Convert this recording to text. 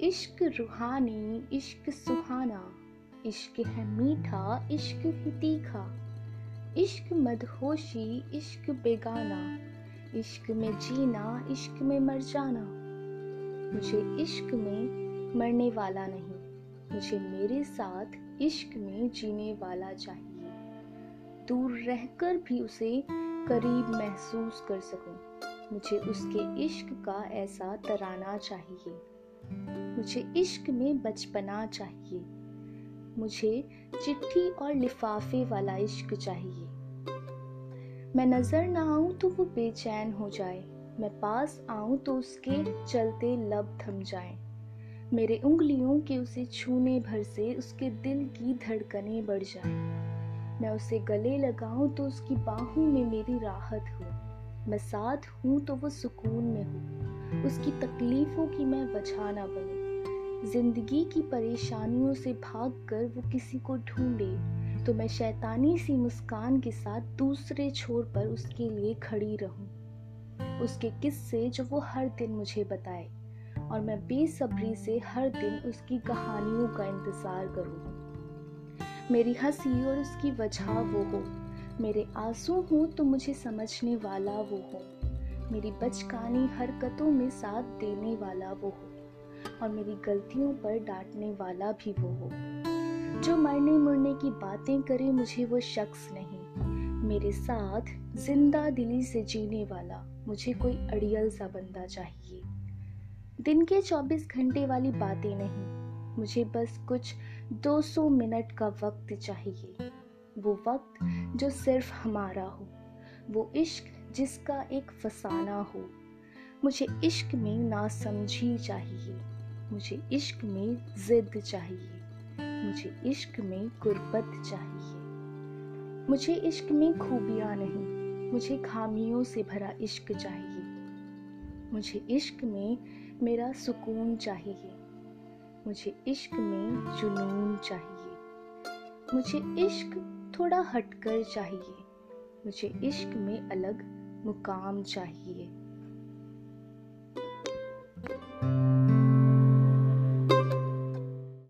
इश्क रूहानी, इश्क सुहाना। इश्क है मीठा, इश्क ही तीखा। इश्क मदहोशी, इश्क बेगाना। इश्क में जीना, इश्क में मर जाना। मुझे इश्क में मरने वाला नहीं। मुझे मेरे साथ इश्क में जीने वाला चाहिए। दूर रहकर भी उसे करीब महसूस कर सकूँ। मुझे उसके इश्क का ऐसा तराना चाहिए। मुझे इश्क में बचपना चाहिए। मुझे चिट्ठी और लिफाफे वाला इश्क चाहिए। मैं नज़र ना आऊँ तो वो बेचैन हो जाए। मैं पास आऊँ तो उसके चलते लब थम जाए। मेरे उंगलियों के उसे छूने भर से उसके दिल की धड़कनें बढ़ जाए। मैं उसे गले लगाऊँ तो उसकी बाहों में मेरी राहत हो। मैं साथ हूँ तो वो सुकून में हो। उसकी तकलीफों की मैं वजह ना बनूं। ज़िंदगी की परेशानियों से भागकर वो किसी को ढूंढे तो मैं शैतानी सी मुस्कान के साथ दूसरे छोर पर उसके लिए खड़ी रहूँ। उसके किस्से जो वो हर दिन मुझे बताए, और मैं बेसब्री से हर दिन उसकी कहानियों का इंतज़ार करूँ। मेरी हँसी और उसकी वजह वो हो, मेरे आँसू हो तो मुझे समझने वाला वो हो। मेरी बचकानी हरकतों में साथ देने वाला वो हो, और मेरी गलतियों पर डांटने वाला भी वो हो। जो मरने मुरने की बातें करे मुझे वो शख्स नहीं, मेरे साथ ज़िंदा दिली से जीने वाला मुझे कोई अड़ियल सा बंदा चाहिए। दिन के 24 घंटे वाली बातें नहीं, मुझे बस कुछ 200 मिनट का वक्त चाहिए। वो वक्त जो सिर्फ़ हमारा हो, वो इश्क जिसका एक फसाना हो। मुझे इश्क में ना समझी चाहिए। मुझे इश्क में जिद चाहिए। मुझे इश्क में गुर्बत चाहिए। मुझे इश्क में खूबियाँ नहीं। मुझे खामियों से भरा इश्क चाहिए। मुझे इश्क में मेरा सुकून चाहिए। मुझे इश्क में जुनून चाहिए। मुझे इश्क थोड़ा हटकर चाहिए। मुझे इश्क में अलग मुकाम चाहिए।